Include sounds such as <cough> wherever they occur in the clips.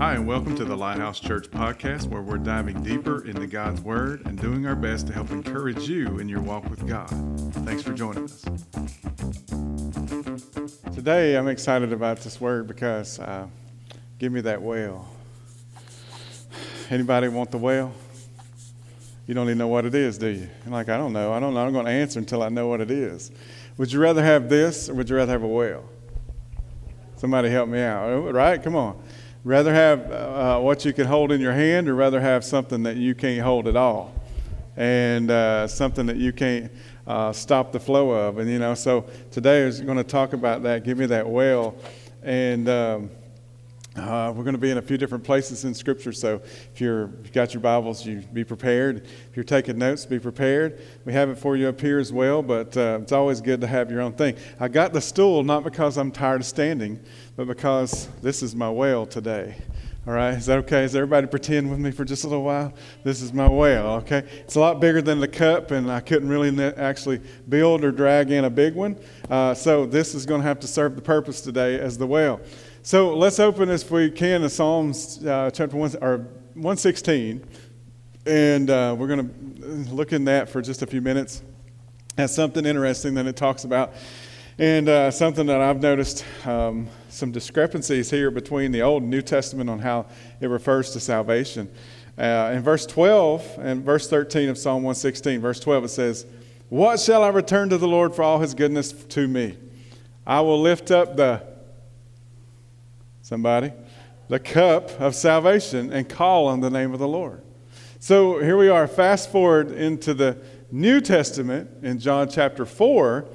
Hi, and welcome to the Lighthouse Church podcast, where we're diving deeper into God's Word and doing our best to help encourage you in your walk with God. Thanks for joining us. Today, I'm excited about this word because uh, give me that well. Anybody want the well? You don't even know what it is, do you? Like, I don't know. I don't know. I'm going to answer until I know what it is. Would you rather have this or would you rather have a well? Somebody help me out, right? Come on. Rather have uh, what you can hold in your hand or rather have something that you can't hold at all and uh, something that you can't uh, stop the flow of. And, you know, so today is going to talk about that. Give me that well. And, um, uh, we're going to be in a few different places in Scripture, so if, you're, if you've got your Bibles, you be prepared. If you're taking notes, be prepared. We have it for you up here as well, but uh, it's always good to have your own thing. I got the stool not because I'm tired of standing, but because this is my well today. All right, is that okay? Is everybody pretend with me for just a little while? This is my well, okay? It's a lot bigger than the cup, and I couldn't really actually build or drag in a big one. Uh, so this is going to have to serve the purpose today as the well. So let's open, if we can, to Psalms uh, chapter 1, or 116. And uh, we're going to look in that for just a few minutes. That's something interesting that it talks about. And uh, something that I've noticed um, some discrepancies here between the Old and New Testament on how it refers to salvation. Uh, in verse 12 and verse 13 of Psalm 116, verse 12, it says, What shall I return to the Lord for all his goodness to me? I will lift up the Somebody? The cup of salvation and call on the name of the Lord. So here we are, fast forward into the New Testament in John chapter 4.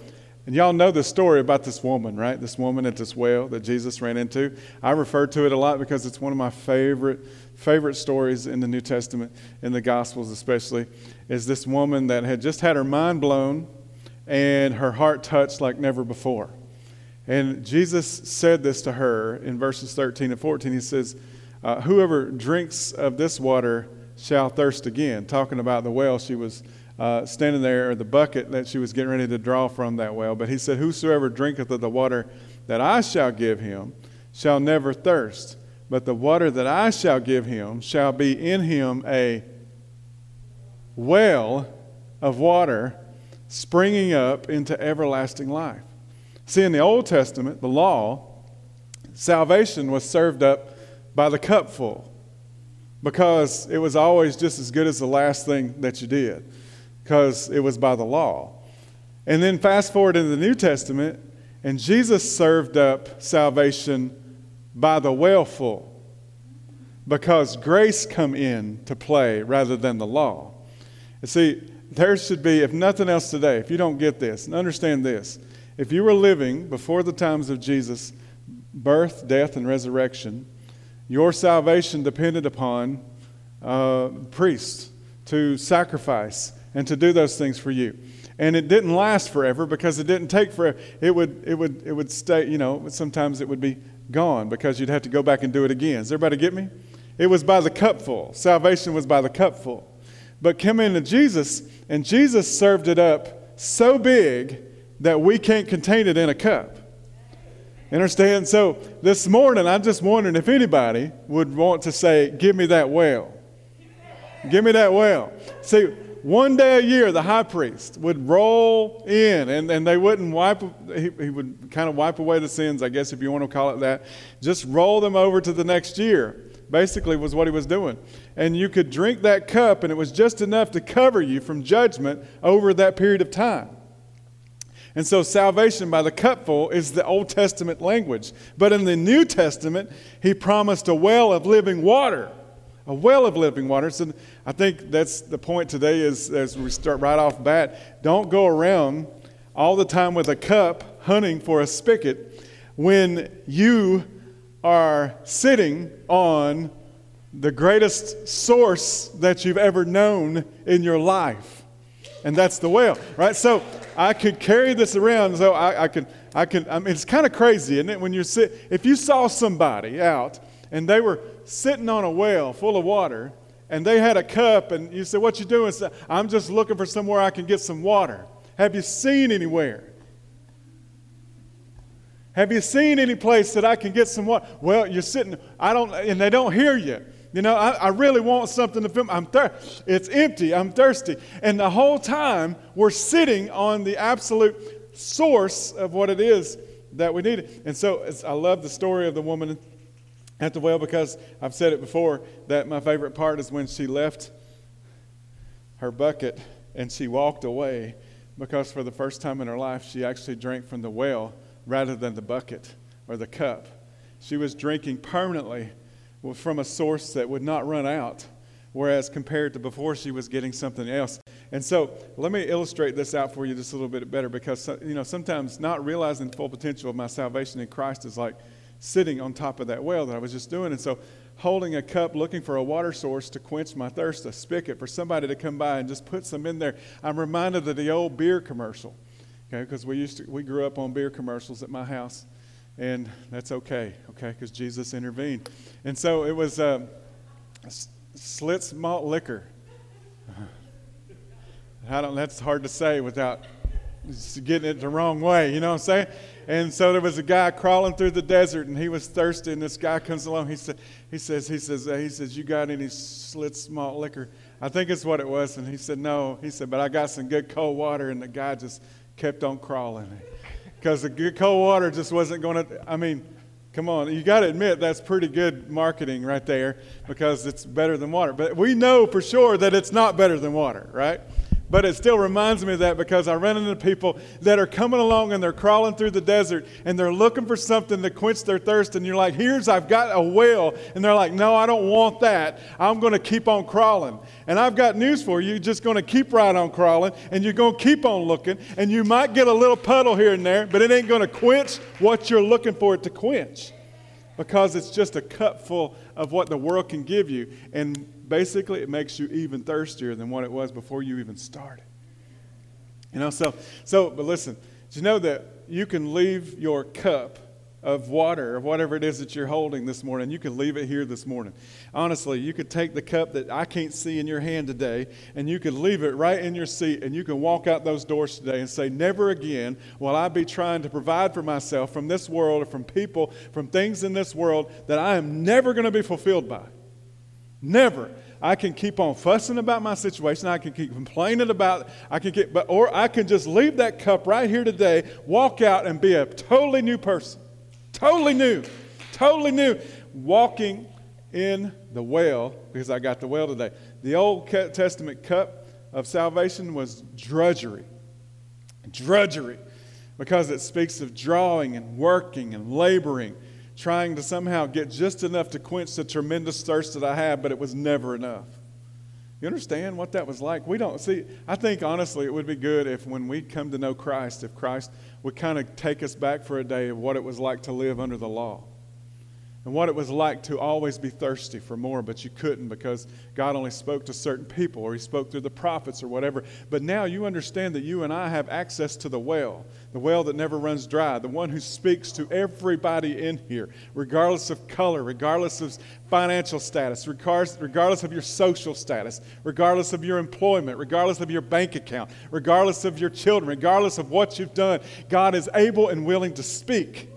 And y'all know the story about this woman, right? This woman at this well that Jesus ran into. I refer to it a lot because it's one of my favorite favorite stories in the New Testament, in the Gospels especially, is this woman that had just had her mind blown and her heart touched like never before. And Jesus said this to her in verses 13 and 14. He says, uh, Whoever drinks of this water shall thirst again. Talking about the well, she was uh, standing there, or the bucket that she was getting ready to draw from that well. But he said, Whosoever drinketh of the water that I shall give him shall never thirst. But the water that I shall give him shall be in him a well of water springing up into everlasting life. See, in the Old Testament, the law, salvation was served up by the cupful because it was always just as good as the last thing that you did because it was by the law. And then fast forward into the New Testament, and Jesus served up salvation by the wellful because grace come in to play rather than the law. You see, there should be, if nothing else today, if you don't get this, and understand this, if you were living before the times of Jesus' birth, death, and resurrection, your salvation depended upon uh, priests to sacrifice and to do those things for you. And it didn't last forever because it didn't take forever. It would, it would, it would stay, you know, sometimes it would be gone because you'd have to go back and do it again. Does everybody get me? It was by the cupful. Salvation was by the cupful. But come into Jesus, and Jesus served it up so big that we can't contain it in a cup. Understand? So this morning, I'm just wondering if anybody would want to say, Give me that well. Give me that well. See, one day a year, the high priest would roll in, and, and they wouldn't wipe, he, he would kind of wipe away the sins, I guess, if you want to call it that. Just roll them over to the next year, basically, was what he was doing. And you could drink that cup, and it was just enough to cover you from judgment over that period of time. And so salvation by the cupful is the Old Testament language. But in the New Testament, he promised a well of living water. A well of living water. So I think that's the point today is as we start right off bat, don't go around all the time with a cup hunting for a spigot when you are sitting on the greatest source that you've ever known in your life. And that's the well, right? So I could carry this around, so I, I could, I could, I mean, it's kind of crazy, isn't it? When you're sit, if you saw somebody out and they were sitting on a well full of water and they had a cup and you said, What you doing? Said, I'm just looking for somewhere I can get some water. Have you seen anywhere? Have you seen any place that I can get some water? Well, you're sitting, I don't, and they don't hear you. You know, I, I really want something to film. I'm thir- It's empty. I'm thirsty. And the whole time we're sitting on the absolute source of what it is that we need. And so I love the story of the woman at the well because I've said it before that my favorite part is when she left her bucket and she walked away because for the first time in her life she actually drank from the well rather than the bucket or the cup. She was drinking permanently from a source that would not run out, whereas compared to before, she was getting something else. And so, let me illustrate this out for you just a little bit better because, you know, sometimes not realizing the full potential of my salvation in Christ is like sitting on top of that well that I was just doing. And so, holding a cup, looking for a water source to quench my thirst, a spigot for somebody to come by and just put some in there. I'm reminded of the old beer commercial, okay, because we used to, we grew up on beer commercials at my house and that's okay, okay, because Jesus intervened. And so it was um, Schlitz malt liquor. <laughs> I don't. That's hard to say without getting it the wrong way. You know what I'm saying? And so there was a guy crawling through the desert, and he was thirsty. And this guy comes along. He said, he says, he says, he says, you got any Schlitz malt liquor? I think it's what it was. And he said, no. He said, but I got some good cold water. And the guy just kept on crawling because the cold water just wasn't going to. I mean, come on, you got to admit that's pretty good marketing right there because it's better than water. But we know for sure that it's not better than water, right? But it still reminds me of that because I run into people that are coming along and they're crawling through the desert and they're looking for something to quench their thirst. And you're like, here's, I've got a well. And they're like, no, I don't want that. I'm going to keep on crawling. And I've got news for you. You're just going to keep right on crawling and you're going to keep on looking. And you might get a little puddle here and there, but it ain't going to quench what you're looking for it to quench because it's just a cup full of what the world can give you. And basically it makes you even thirstier than what it was before you even started. You know, so, so but listen, do you know that you can leave your cup of water or whatever it is that you're holding this morning, you can leave it here this morning. Honestly, you could take the cup that I can't see in your hand today and you could leave it right in your seat and you can walk out those doors today and say, Never again will I be trying to provide for myself from this world or from people, from things in this world that I am never going to be fulfilled by. Never. I can keep on fussing about my situation. I can keep complaining about I can get but or I can just leave that cup right here today, walk out and be a totally new person. Totally new. Totally new. Walking in the well because I got the well today. The Old Testament cup of salvation was drudgery. Drudgery because it speaks of drawing and working and laboring trying to somehow get just enough to quench the tremendous thirst that I had, but it was never enough. You understand what that was like? We don't see. I think honestly, it would be good if when we come to know Christ, if Christ would kind of take us back for a day of what it was like to live under the law and what it was like to always be thirsty for more, but you couldn't because God only spoke to certain people or He spoke through the prophets or whatever. But now you understand that you and I have access to the well, the well that never runs dry, the one who speaks to everybody in here, regardless of color, regardless of financial status, regardless of your social status, regardless of your employment, regardless of your bank account, regardless of your children, regardless of what you've done. God is able and willing to speak.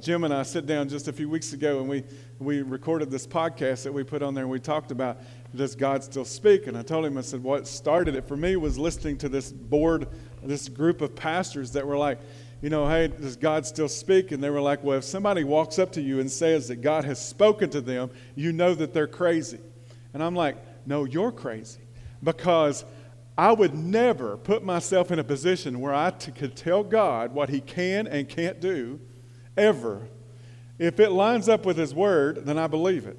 Jim and I sit down just a few weeks ago and we, we recorded this podcast that we put on there and we talked about does God still speak? And I told him, I said, what started it for me was listening to this board, this group of pastors that were like, you know, hey, does God still speak? And they were like, well, if somebody walks up to you and says that God has spoken to them, you know that they're crazy. And I'm like, no, you're crazy. Because I would never put myself in a position where I t- could tell God what He can and can't do ever. If it lines up with His Word, then I believe it.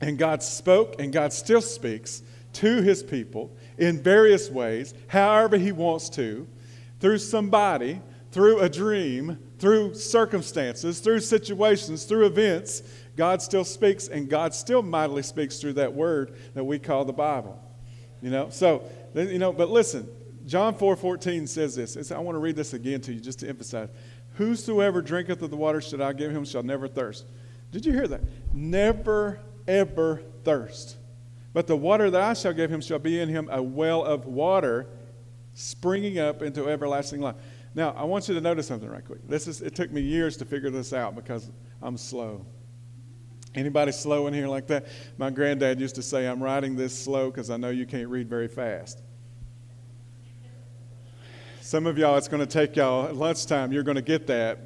And God spoke, and God still speaks to His people in various ways, however He wants to, through somebody, through a dream, through circumstances, through situations, through events. God still speaks, and God still mightily speaks through that word that we call the Bible. You know, so, you know, but listen, John 4 14 says this. It's, I want to read this again to you just to emphasize. Whosoever drinketh of the water that I give him shall never thirst. Did you hear that? Never, ever thirst. But the water that I shall give him shall be in him a well of water springing up into everlasting life. Now, I want you to notice something right quick. This is, it took me years to figure this out because I'm slow. Anybody slow in here like that? My granddad used to say, I'm writing this slow because I know you can't read very fast. Some of y'all, it's going to take y'all at lunchtime, you're going to get that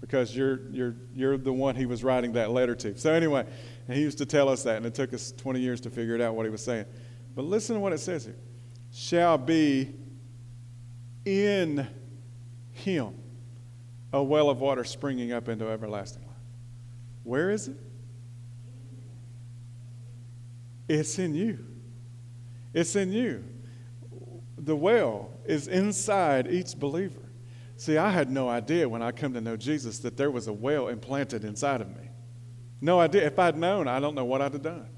because you're, you're, you're the one he was writing that letter to. So, anyway, he used to tell us that, and it took us 20 years to figure it out what he was saying. But listen to what it says here shall be in him a well of water springing up into everlasting life. Where is it? It's in you. It's in you. The well is inside each believer. See, I had no idea when I come to know Jesus that there was a well implanted inside of me. No idea. If I'd known, I don't know what I'd have done.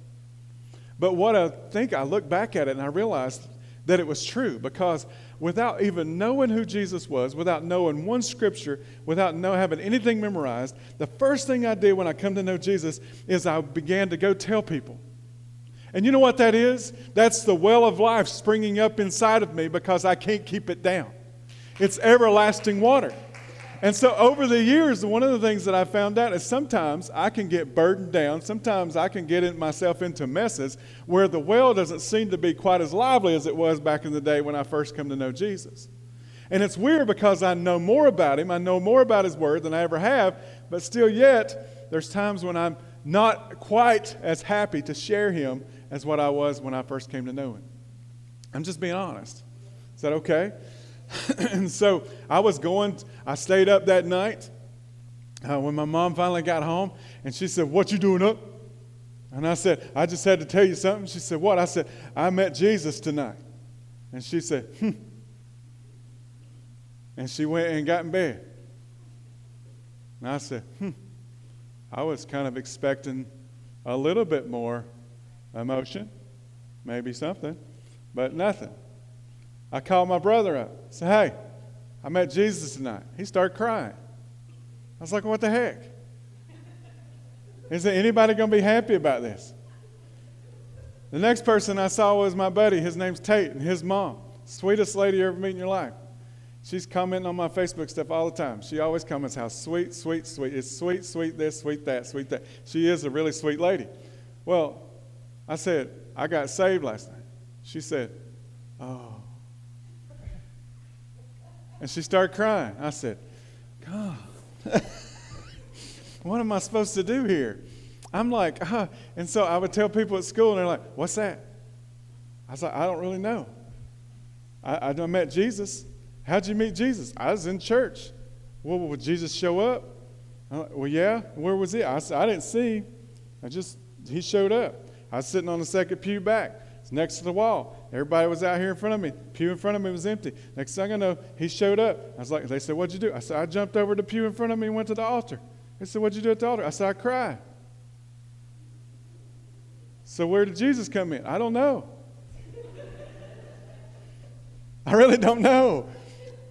But what I think, I look back at it and I realized that it was true because without even knowing who Jesus was, without knowing one scripture, without know, having anything memorized, the first thing I did when I come to know Jesus is I began to go tell people. And you know what that is? That's the well of life springing up inside of me because I can't keep it down. It's everlasting water. And so over the years, one of the things that I found out is sometimes I can get burdened down. Sometimes I can get myself into messes where the well doesn't seem to be quite as lively as it was back in the day when I first come to know Jesus. And it's weird because I know more about him. I know more about his word than I ever have. But still, yet, there's times when I'm not quite as happy to share him as what I was when I first came to know him. I'm just being honest. Is that okay? <clears throat> and so I was going, I stayed up that night uh, when my mom finally got home, and she said, What you doing up? And I said, I just had to tell you something. She said, What? I said, I met Jesus tonight. And she said, <laughs> Hmm. And she went and got in bed. And I said, Hmm. I was kind of expecting a little bit more emotion, maybe something, but nothing. I called my brother up. Said, Hey, I met Jesus tonight. He started crying. I was like, What the heck? Is there anybody going to be happy about this? The next person I saw was my buddy. His name's Tate, and his mom. Sweetest lady you ever meet in your life. She's commenting on my Facebook stuff all the time. She always comments how sweet, sweet, sweet. It's sweet, sweet this, sweet that, sweet that. She is a really sweet lady. Well, I said, I got saved last night. She said, Oh. And she started crying. I said, God, <laughs> what am I supposed to do here? I'm like, huh. And so I would tell people at school, and they're like, what's that? I was like, I don't really know. I, I met Jesus. How'd you meet Jesus? I was in church. Well, would Jesus show up? Like, well, yeah. Where was he? I said, I didn't see. I just, he showed up. I was sitting on the second pew back. It's next to the wall. Everybody was out here in front of me. Pew in front of me was empty. Next thing I know, he showed up. I was like, they said, What'd you do? I said, I jumped over the pew in front of me and went to the altar. They said, What'd you do at the altar? I said, I cried. So where did Jesus come in? I don't know. <laughs> I really don't know.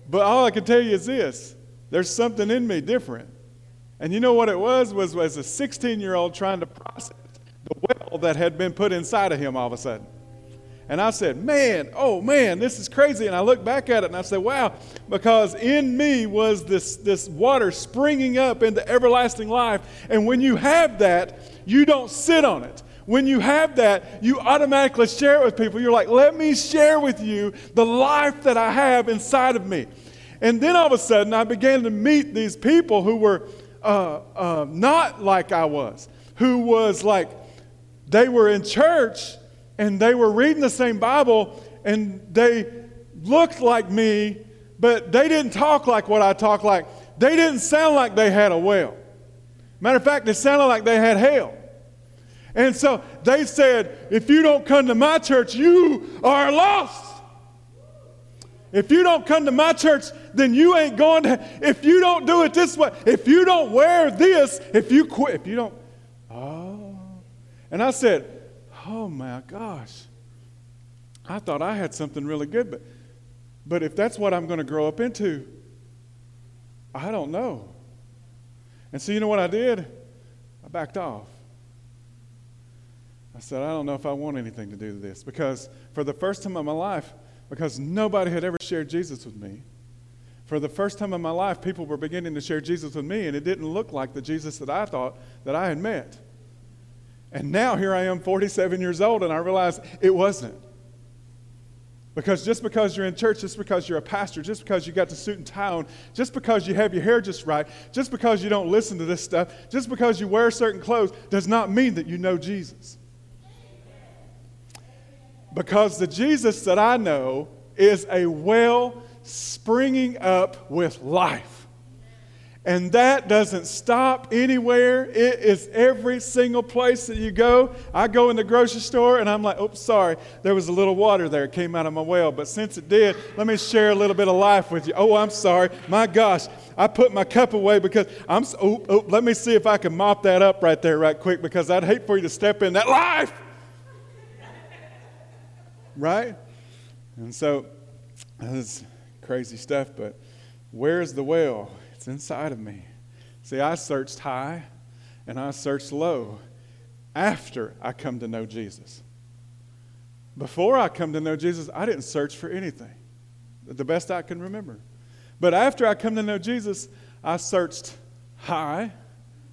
But all I can tell you is this there's something in me different. And you know what it was? Was as a 16 year old trying to process the that had been put inside of him all of a sudden. And I said, Man, oh man, this is crazy. And I looked back at it and I said, Wow, because in me was this, this water springing up into everlasting life. And when you have that, you don't sit on it. When you have that, you automatically share it with people. You're like, Let me share with you the life that I have inside of me. And then all of a sudden, I began to meet these people who were uh, uh, not like I was, who was like, they were in church and they were reading the same Bible and they looked like me, but they didn't talk like what I talk like. They didn't sound like they had a well. Matter of fact, it sounded like they had hell. And so they said, if you don't come to my church, you are lost. If you don't come to my church, then you ain't going to. If you don't do it this way, if you don't wear this, if you quit, if you don't. And I said, oh my gosh, I thought I had something really good, but, but if that's what I'm going to grow up into, I don't know. And so, you know what I did? I backed off. I said, I don't know if I want anything to do with this because for the first time in my life, because nobody had ever shared Jesus with me, for the first time in my life, people were beginning to share Jesus with me, and it didn't look like the Jesus that I thought that I had met. And now here I am, 47 years old, and I realize it wasn't. Because just because you're in church, just because you're a pastor, just because you got the suit and tie on, just because you have your hair just right, just because you don't listen to this stuff, just because you wear certain clothes, does not mean that you know Jesus. Because the Jesus that I know is a well springing up with life. And that doesn't stop anywhere. It is every single place that you go. I go in the grocery store and I'm like, oops, sorry, there was a little water there. It came out of my well. But since it did, let me share a little bit of life with you. Oh, I'm sorry. My gosh, I put my cup away because I'm, oh, oh, let me see if I can mop that up right there, right quick, because I'd hate for you to step in that life. right? And so, that's crazy stuff, but where's the well? Inside of me. See, I searched high and I searched low after I come to know Jesus. Before I come to know Jesus, I didn't search for anything, the best I can remember. But after I come to know Jesus, I searched high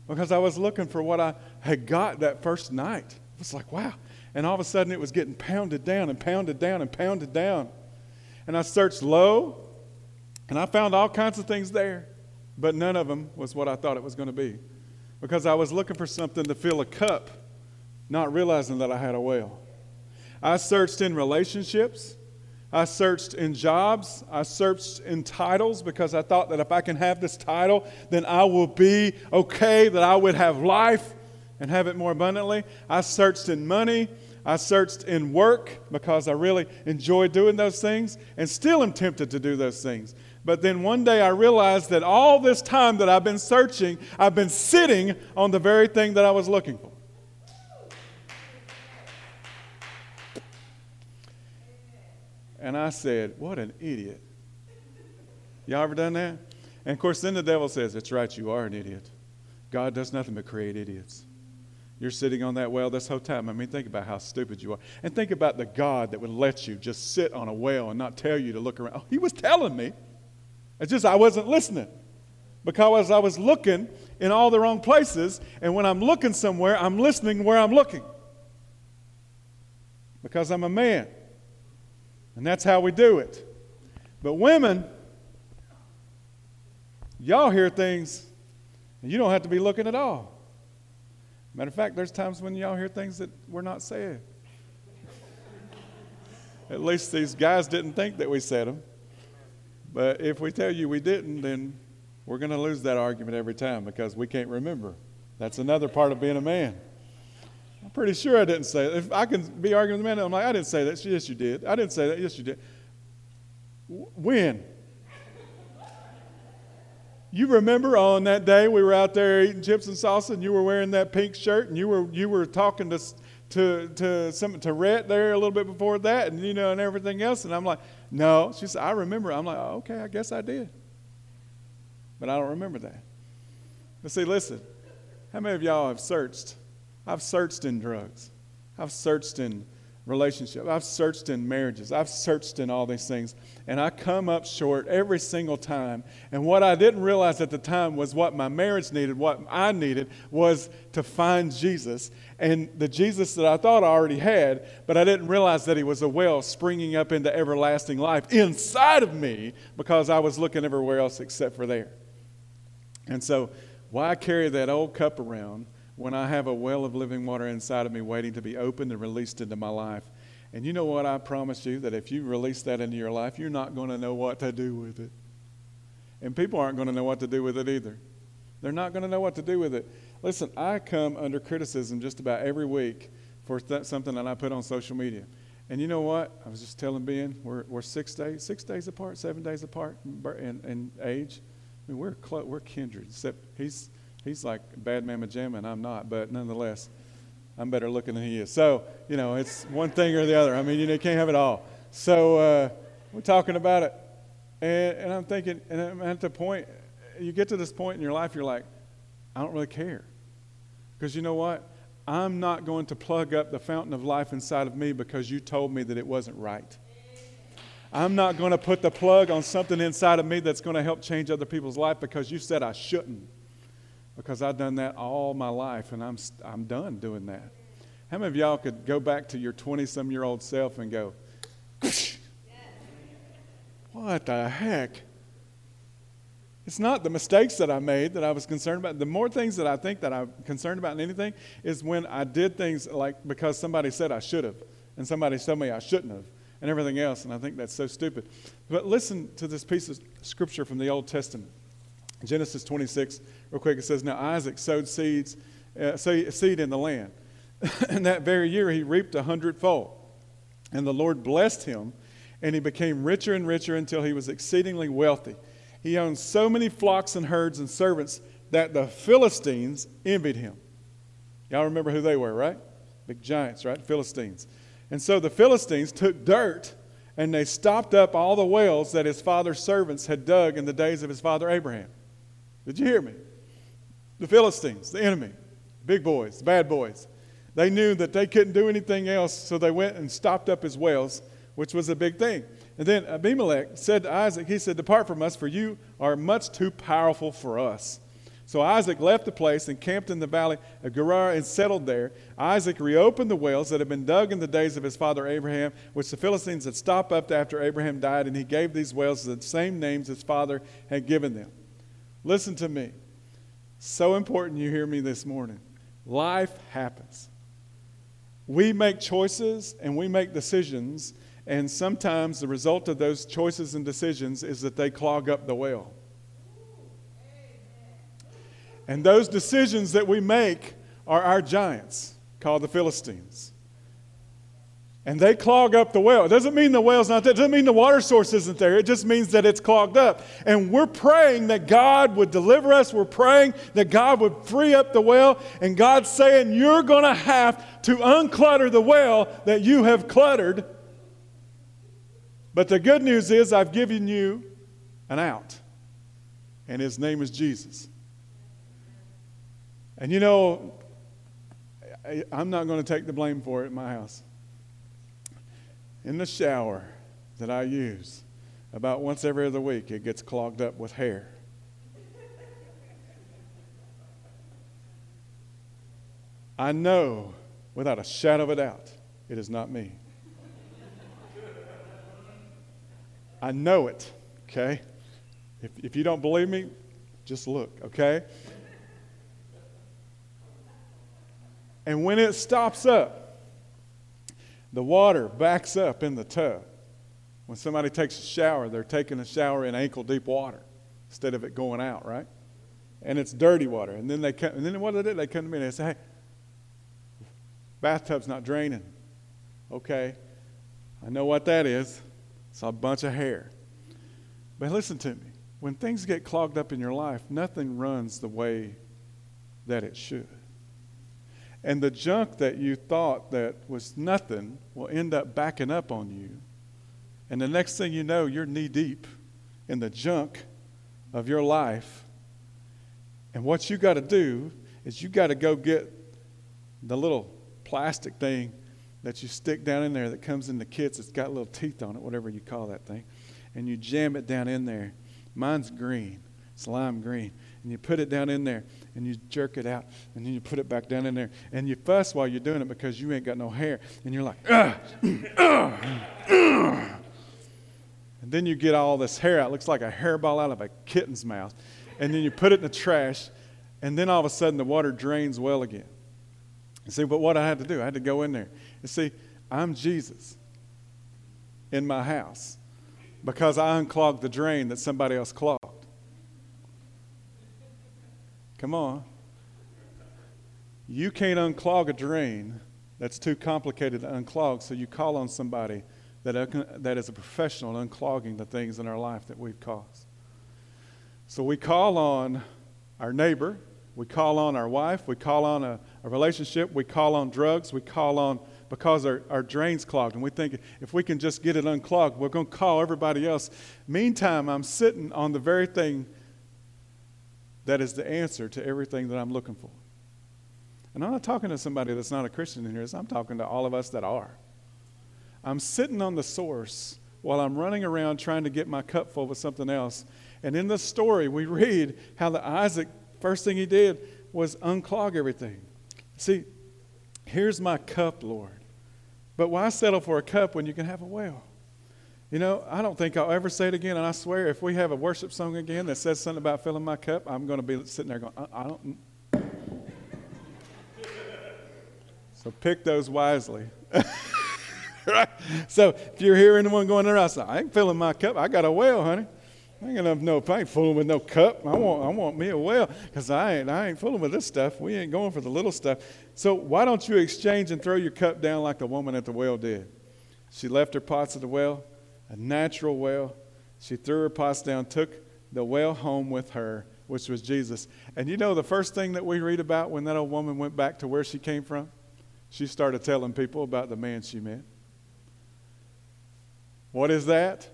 because I was looking for what I had got that first night. It was like, wow. And all of a sudden it was getting pounded down and pounded down and pounded down. And I searched low and I found all kinds of things there but none of them was what I thought it was going to be. Because I was looking for something to fill a cup, not realizing that I had a well. I searched in relationships. I searched in jobs. I searched in titles because I thought that if I can have this title, then I will be okay, that I would have life and have it more abundantly. I searched in money. I searched in work because I really enjoy doing those things and still am tempted to do those things. But then one day I realized that all this time that I've been searching, I've been sitting on the very thing that I was looking for. And I said, What an idiot. Y'all ever done that? And of course, then the devil says, It's right, you are an idiot. God does nothing but create idiots. You're sitting on that well this whole time. I mean, think about how stupid you are. And think about the God that would let you just sit on a well and not tell you to look around. Oh, he was telling me. It's just I wasn't listening because I was looking in all the wrong places. And when I'm looking somewhere, I'm listening where I'm looking because I'm a man. And that's how we do it. But women, y'all hear things and you don't have to be looking at all. Matter of fact, there's times when y'all hear things that we're not saying. <laughs> at least these guys didn't think that we said them. But if we tell you we didn't, then we're going to lose that argument every time because we can't remember. That's another part of being a man. I'm pretty sure I didn't say it. If I can be arguing with a man, I'm like, I didn't say that. Yes, you did. I didn't say that. Yes, you did. When? You remember on that day we were out there eating chips and salsa, and you were wearing that pink shirt, and you were you were talking to to to some to Rhett there a little bit before that, and you know, and everything else. And I'm like, no. She said, I remember. I'm like, oh, okay, I guess I did. But I don't remember that. But see, listen, how many of y'all have searched? I've searched in drugs. I've searched in relationship. I've searched in marriages. I've searched in all these things. And I come up short every single time. And what I didn't realize at the time was what my marriage needed, what I needed was to find Jesus. And the Jesus that I thought I already had, but I didn't realize that he was a well springing up into everlasting life inside of me because I was looking everywhere else except for there. And so, why carry that old cup around? When I have a well of living water inside of me waiting to be opened and released into my life. And you know what? I promise you that if you release that into your life, you're not going to know what to do with it. And people aren't going to know what to do with it either. They're not going to know what to do with it. Listen, I come under criticism just about every week for th- something that I put on social media. And you know what? I was just telling Ben, we're, we're six days, six days apart, seven days apart in, in age. I mean, we're clo- we're kindred. Except he's He's like bad mamma jamma, and I'm not, but nonetheless, I'm better looking than he is. So, you know, it's one thing or the other. I mean, you know, you can't have it all. So, uh, we're talking about it, and, and I'm thinking, and I'm at the point, you get to this point in your life, you're like, I don't really care. Because you know what? I'm not going to plug up the fountain of life inside of me because you told me that it wasn't right. I'm not going to put the plug on something inside of me that's going to help change other people's life because you said I shouldn't. Because I've done that all my life and I'm, I'm done doing that. How many of y'all could go back to your 20 some year old self and go, what the heck? It's not the mistakes that I made that I was concerned about. The more things that I think that I'm concerned about in anything is when I did things like because somebody said I should have and somebody told me I shouldn't have and everything else. And I think that's so stupid. But listen to this piece of scripture from the Old Testament. Genesis 26, real quick, it says, Now Isaac sowed seeds, uh, seed in the land. <laughs> and that very year he reaped a hundredfold. And the Lord blessed him, and he became richer and richer until he was exceedingly wealthy. He owned so many flocks and herds and servants that the Philistines envied him. Y'all remember who they were, right? Big giants, right? Philistines. And so the Philistines took dirt and they stopped up all the wells that his father's servants had dug in the days of his father Abraham. Did you hear me? The Philistines, the enemy, big boys, the bad boys. They knew that they couldn't do anything else, so they went and stopped up his wells, which was a big thing. And then Abimelech said to Isaac, He said, Depart from us, for you are much too powerful for us. So Isaac left the place and camped in the valley of Gerar and settled there. Isaac reopened the wells that had been dug in the days of his father Abraham, which the Philistines had stopped up after Abraham died, and he gave these wells the same names his father had given them. Listen to me. So important you hear me this morning. Life happens. We make choices and we make decisions and sometimes the result of those choices and decisions is that they clog up the well. And those decisions that we make are our giants called the Philistines. And they clog up the well. It doesn't mean the well's not there. It doesn't mean the water source isn't there. It just means that it's clogged up. And we're praying that God would deliver us. We're praying that God would free up the well. And God's saying, You're going to have to unclutter the well that you have cluttered but the good news is, I've given you an out, and his name is Jesus. And you know, I'm not going to take the blame for it in my house. In the shower that I use, about once every other week, it gets clogged up with hair. I know without a shadow of a doubt it is not me. I know it, okay? If, if you don't believe me, just look, okay? And when it stops up, the water backs up in the tub. When somebody takes a shower, they're taking a shower in ankle deep water instead of it going out, right? And it's dirty water. And then they come, and then what they do? They come to me and they say, hey, bathtub's not draining. Okay, I know what that is. It's a bunch of hair. But listen to me. When things get clogged up in your life, nothing runs the way that it should. And the junk that you thought that was nothing will end up backing up on you. And the next thing you know, you're knee deep in the junk of your life. And what you got to do is you got to go get the little plastic thing that you stick down in there that comes in the kits. It's got little teeth on it, whatever you call that thing. And you jam it down in there. Mine's green, it's lime green. And you put it down in there and you jerk it out and then you put it back down in there. And you fuss while you're doing it because you ain't got no hair. And you're like, ugh, ugh, ugh. And then you get all this hair out. It looks like a hairball out of a kitten's mouth. And then you put it in the trash. And then all of a sudden the water drains well again. You see, but what I had to do, I had to go in there you see, I'm Jesus in my house because I unclogged the drain that somebody else clogged. Come on. You can't unclog a drain that's too complicated to unclog, so you call on somebody that, that is a professional unclogging the things in our life that we've caused. So we call on our neighbor, we call on our wife, we call on a, a relationship, we call on drugs, we call on because our, our drain's clogged. And we think if we can just get it unclogged, we're going to call everybody else. Meantime, I'm sitting on the very thing that is the answer to everything that I'm looking for. And I'm not talking to somebody that's not a Christian in here, I'm talking to all of us that are. I'm sitting on the source while I'm running around trying to get my cup full with something else. And in the story, we read how the Isaac, first thing he did was unclog everything. See, here's my cup, Lord. But why settle for a cup when you can have a well? You know, I don't think I'll ever say it again, and I swear if we have a worship song again that says something about filling my cup, I'm going to be sitting there going, I, I don't. so pick those wisely. <laughs> right? So if you're hearing anyone going around, say, I ain't filling my cup. I got a well, honey. I ain't gonna have no. I ain't fooling with no cup. I want. I want me a well because I ain't. I ain't fooling with this stuff. We ain't going for the little stuff. So why don't you exchange and throw your cup down like the woman at the well did? She left her pots at the well, a natural well. She threw her pots down, took the well home with her, which was Jesus. And you know the first thing that we read about when that old woman went back to where she came from? She started telling people about the man she met. What is that?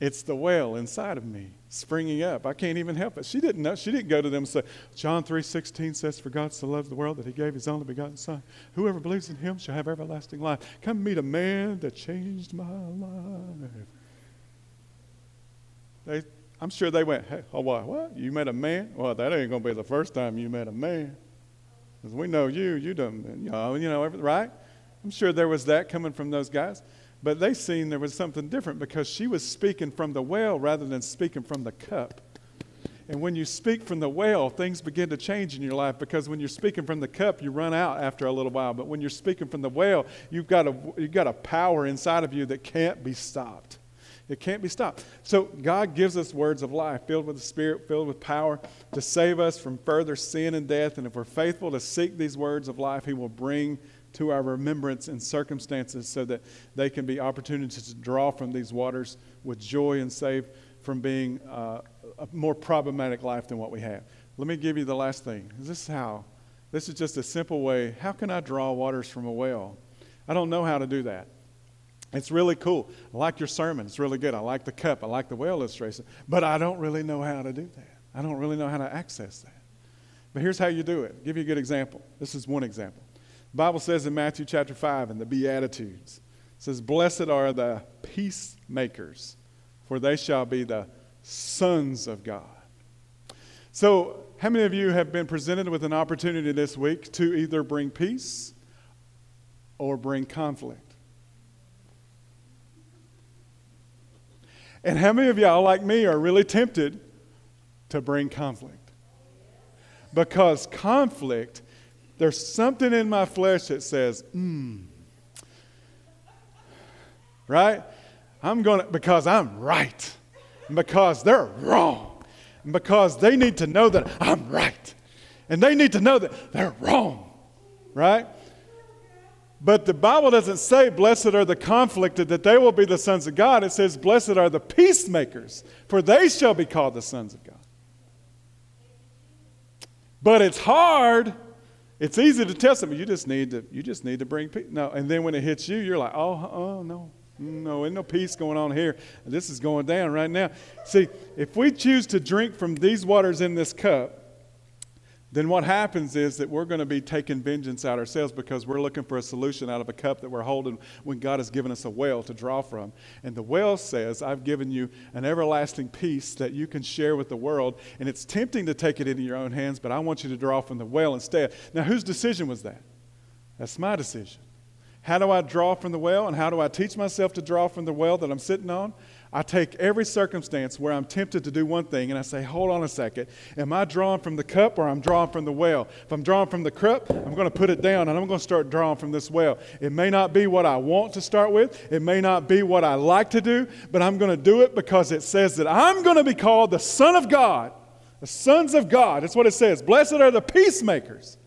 It's the well inside of me springing up. I can't even help it. She didn't know. She didn't go to them and say, John 3.16 says, For God so loved the world that he gave his only begotten Son. Whoever believes in him shall have everlasting life. Come meet a man that changed my life. They, I'm sure they went, hey, oh, what, what? You met a man? Well, that ain't going to be the first time you met a man. Because we know you. You done, you know, you know, everything, right? I'm sure there was that coming from those guys. But they seen there was something different because she was speaking from the well rather than speaking from the cup. And when you speak from the well, things begin to change in your life because when you're speaking from the cup, you run out after a little while. But when you're speaking from the well, you've got a, you've got a power inside of you that can't be stopped. It can't be stopped. So God gives us words of life filled with the Spirit, filled with power to save us from further sin and death. And if we're faithful to seek these words of life, He will bring to our remembrance and circumstances so that they can be opportunities to draw from these waters with joy and save from being uh, a more problematic life than what we have. Let me give you the last thing. This is how. This is just a simple way. How can I draw waters from a well? I don't know how to do that. It's really cool. I like your sermon. It's really good. I like the cup. I like the well illustration. But I don't really know how to do that. I don't really know how to access that. But here's how you do it. I'll give you a good example. This is one example. Bible says in Matthew chapter 5 in the Beatitudes, it says, Blessed are the peacemakers, for they shall be the sons of God. So, how many of you have been presented with an opportunity this week to either bring peace or bring conflict? And how many of y'all, like me, are really tempted to bring conflict? Because conflict there's something in my flesh that says, hmm. Right? I'm going to, because I'm right. Because they're wrong. Because they need to know that I'm right. And they need to know that they're wrong. Right? But the Bible doesn't say, Blessed are the conflicted, that they will be the sons of God. It says, Blessed are the peacemakers, for they shall be called the sons of God. But it's hard it's easy to tell somebody you just need to you just need to bring peace. No, and then when it hits you, you're like, oh, oh no, no, ain't no peace going on here. This is going down right now. See, if we choose to drink from these waters in this cup, then what happens is that we're going to be taking vengeance out ourselves because we're looking for a solution out of a cup that we're holding when God has given us a well to draw from. And the well says, I've given you an everlasting peace that you can share with the world. And it's tempting to take it into your own hands, but I want you to draw from the well instead. Now, whose decision was that? That's my decision. How do I draw from the well and how do I teach myself to draw from the well that I'm sitting on? I take every circumstance where I'm tempted to do one thing and I say, hold on a second. Am I drawing from the cup or I'm drawing from the well? If I'm drawing from the cup, I'm going to put it down and I'm going to start drawing from this well. It may not be what I want to start with, it may not be what I like to do, but I'm going to do it because it says that I'm going to be called the Son of God. The sons of God. That's what it says. Blessed are the peacemakers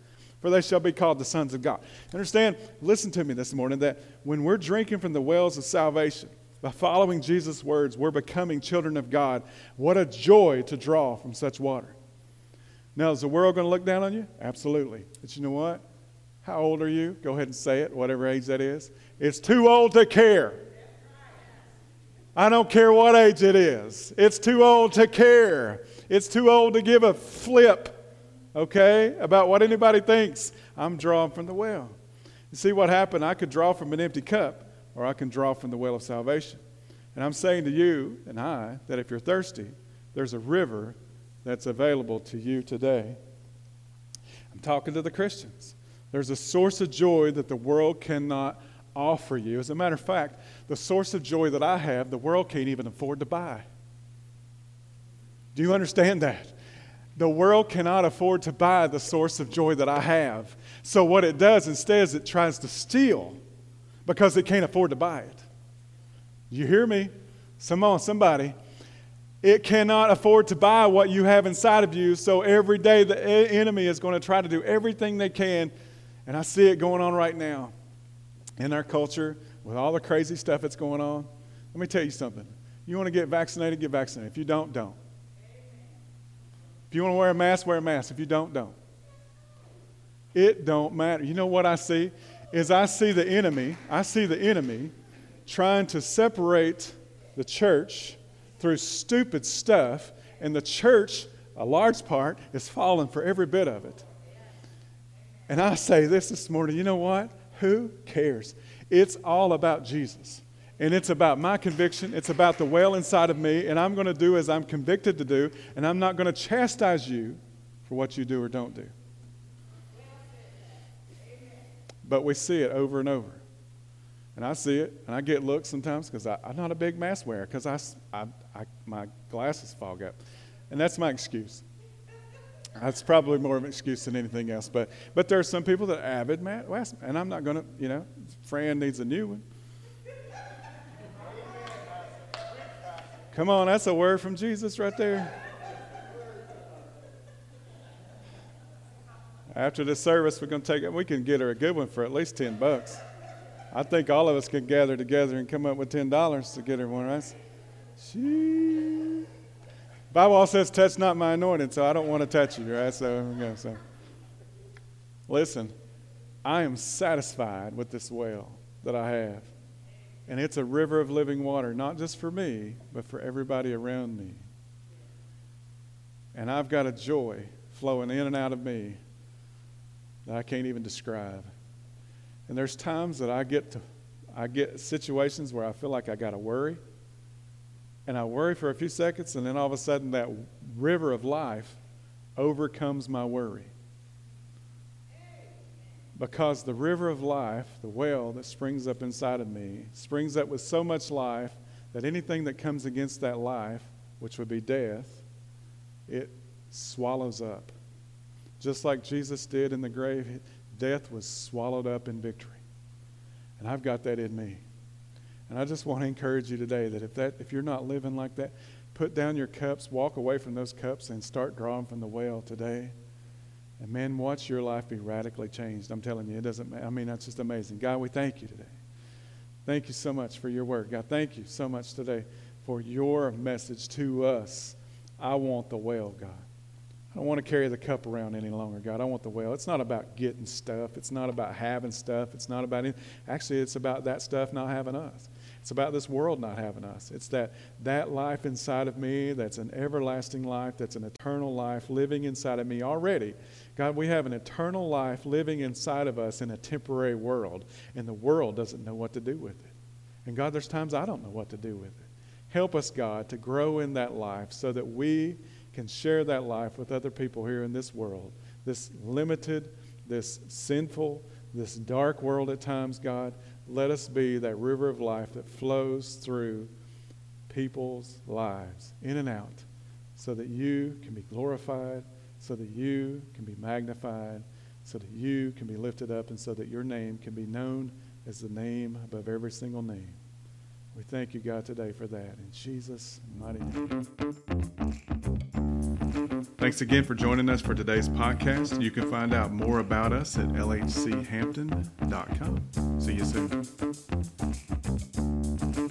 for they shall be called the sons of God. Understand, listen to me this morning, that when we're drinking from the wells of salvation, by following Jesus' words, we're becoming children of God. What a joy to draw from such water. Now, is the world going to look down on you? Absolutely. But you know what? How old are you? Go ahead and say it, whatever age that is. It's too old to care. I don't care what age it is. It's too old to care. It's too old to give a flip, okay, about what anybody thinks. I'm drawing from the well. You see what happened? I could draw from an empty cup or I can draw from the well of salvation. And I'm saying to you and I that if you're thirsty, there's a river that's available to you today. I'm talking to the Christians. There's a source of joy that the world cannot offer you. As a matter of fact, the source of joy that I have, the world can't even afford to buy. Do you understand that? The world cannot afford to buy the source of joy that I have. So, what it does instead is it tries to steal because it can't afford to buy it. You hear me? Come on, somebody. It cannot afford to buy what you have inside of you. So every day the enemy is going to try to do everything they can. And I see it going on right now in our culture with all the crazy stuff that's going on. Let me tell you something. You want to get vaccinated, get vaccinated. If you don't, don't. If you want to wear a mask, wear a mask. If you don't, don't. It don't matter. You know what I see? Is I see the enemy, I see the enemy trying to separate the church through stupid stuff, and the church, a large part, is falling for every bit of it. And I say this this morning you know what? Who cares? It's all about Jesus. And it's about my conviction. It's about the well inside of me. And I'm going to do as I'm convicted to do. And I'm not going to chastise you for what you do or don't do. But we see it over and over. And I see it, and I get looks sometimes because I'm not a big mask wearer because I, I, I, my glasses fog up. And that's my excuse. That's probably more of an excuse than anything else. But, but there are some people that are avid mask, and I'm not going to, you know, Fran needs a new one. Come on, that's a word from Jesus right there. After this service, we're going to take it. We can get her a good one for at least 10 bucks. I think all of us could gather together and come up with $10 to get her one, right? She... Bible says, touch not my anointing, so I don't want to touch you, right? So, okay, so. Listen, I am satisfied with this well that I have. And it's a river of living water, not just for me, but for everybody around me. And I've got a joy flowing in and out of me that I can't even describe. And there's times that I get to I get situations where I feel like I got to worry. And I worry for a few seconds, and then all of a sudden that river of life overcomes my worry. Because the river of life, the well that springs up inside of me, springs up with so much life that anything that comes against that life, which would be death, it swallows up. Just like Jesus did in the grave, death was swallowed up in victory. And I've got that in me. And I just want to encourage you today that if, that if you're not living like that, put down your cups, walk away from those cups, and start drawing from the well today. And man, watch your life be radically changed. I'm telling you, it doesn't I mean, that's just amazing. God, we thank you today. Thank you so much for your word. God, thank you so much today for your message to us. I want the well, God. I don't want to carry the cup around any longer, God. I want the well. It's not about getting stuff. It's not about having stuff. It's not about anything. Actually, it's about that stuff not having us. It's about this world not having us. It's that that life inside of me that's an everlasting life, that's an eternal life living inside of me already. God, we have an eternal life living inside of us in a temporary world, and the world doesn't know what to do with it. And God, there's times I don't know what to do with it. Help us, God, to grow in that life so that we can share that life with other people here in this world, this limited, this sinful, this dark world at times, God. Let us be that river of life that flows through people's lives, in and out, so that you can be glorified, so that you can be magnified, so that you can be lifted up, and so that your name can be known as the name above every single name. We thank you, God, today for that. In Jesus' mighty name. Thanks again for joining us for today's podcast. You can find out more about us at lhchampton.com. See you soon.